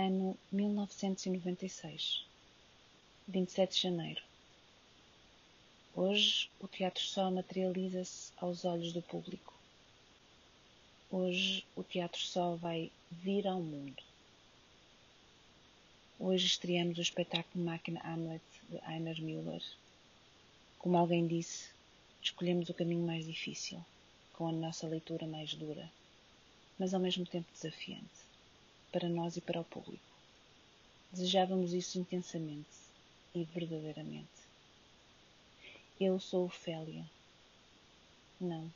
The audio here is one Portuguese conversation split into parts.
Ano 1996, 27 de janeiro. Hoje o teatro só materializa-se aos olhos do público. Hoje o teatro só vai vir ao mundo. Hoje estreamos o espetáculo Máquina Hamlet de Einar Müller. Como alguém disse, escolhemos o caminho mais difícil, com a nossa leitura mais dura, mas ao mesmo tempo desafiante, para nós e para o público. Desejávamos isso intensamente e verdadeiramente. Eu sou Ofélia. Não.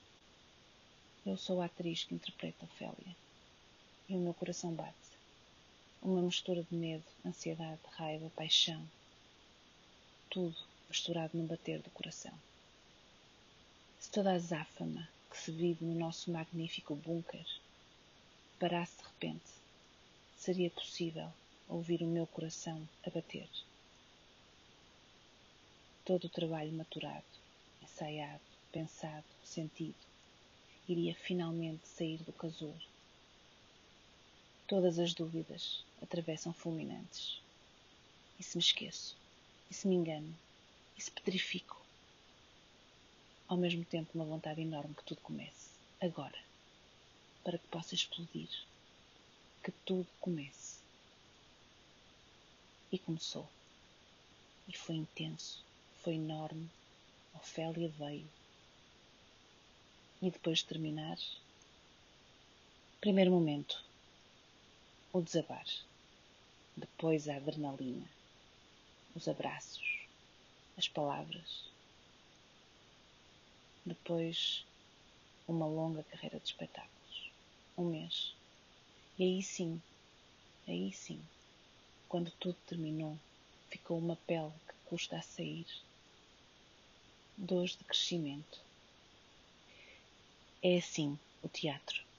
Eu sou a atriz que interpreta Ofélia. E o meu coração bate. Uma mistura de medo, ansiedade, raiva, paixão. Tudo misturado no bater do coração. Se toda a záfama que se vive no nosso magnífico bunker parasse de repente, seria possível ouvir o meu coração a bater. Todo o trabalho maturado, ensaiado, pensado, sentido, iria finalmente sair do casulo. Todas as dúvidas atravessam fulminantes. E se me esqueço? E se me engano? E se petrifico? Ao mesmo tempo, uma vontade enorme que tudo comece, agora, para que possa explodir. Que tudo comece. E começou. E foi intenso foi enorme. Ofélia veio. E depois de terminar, primeiro momento, o desabar. Depois a adrenalina, os abraços, as palavras. Depois, uma longa carreira de espetáculos. Um mês. E aí sim, aí sim, quando tudo terminou, ficou uma pele que custa a sair dores de crescimento. É assim o teatro.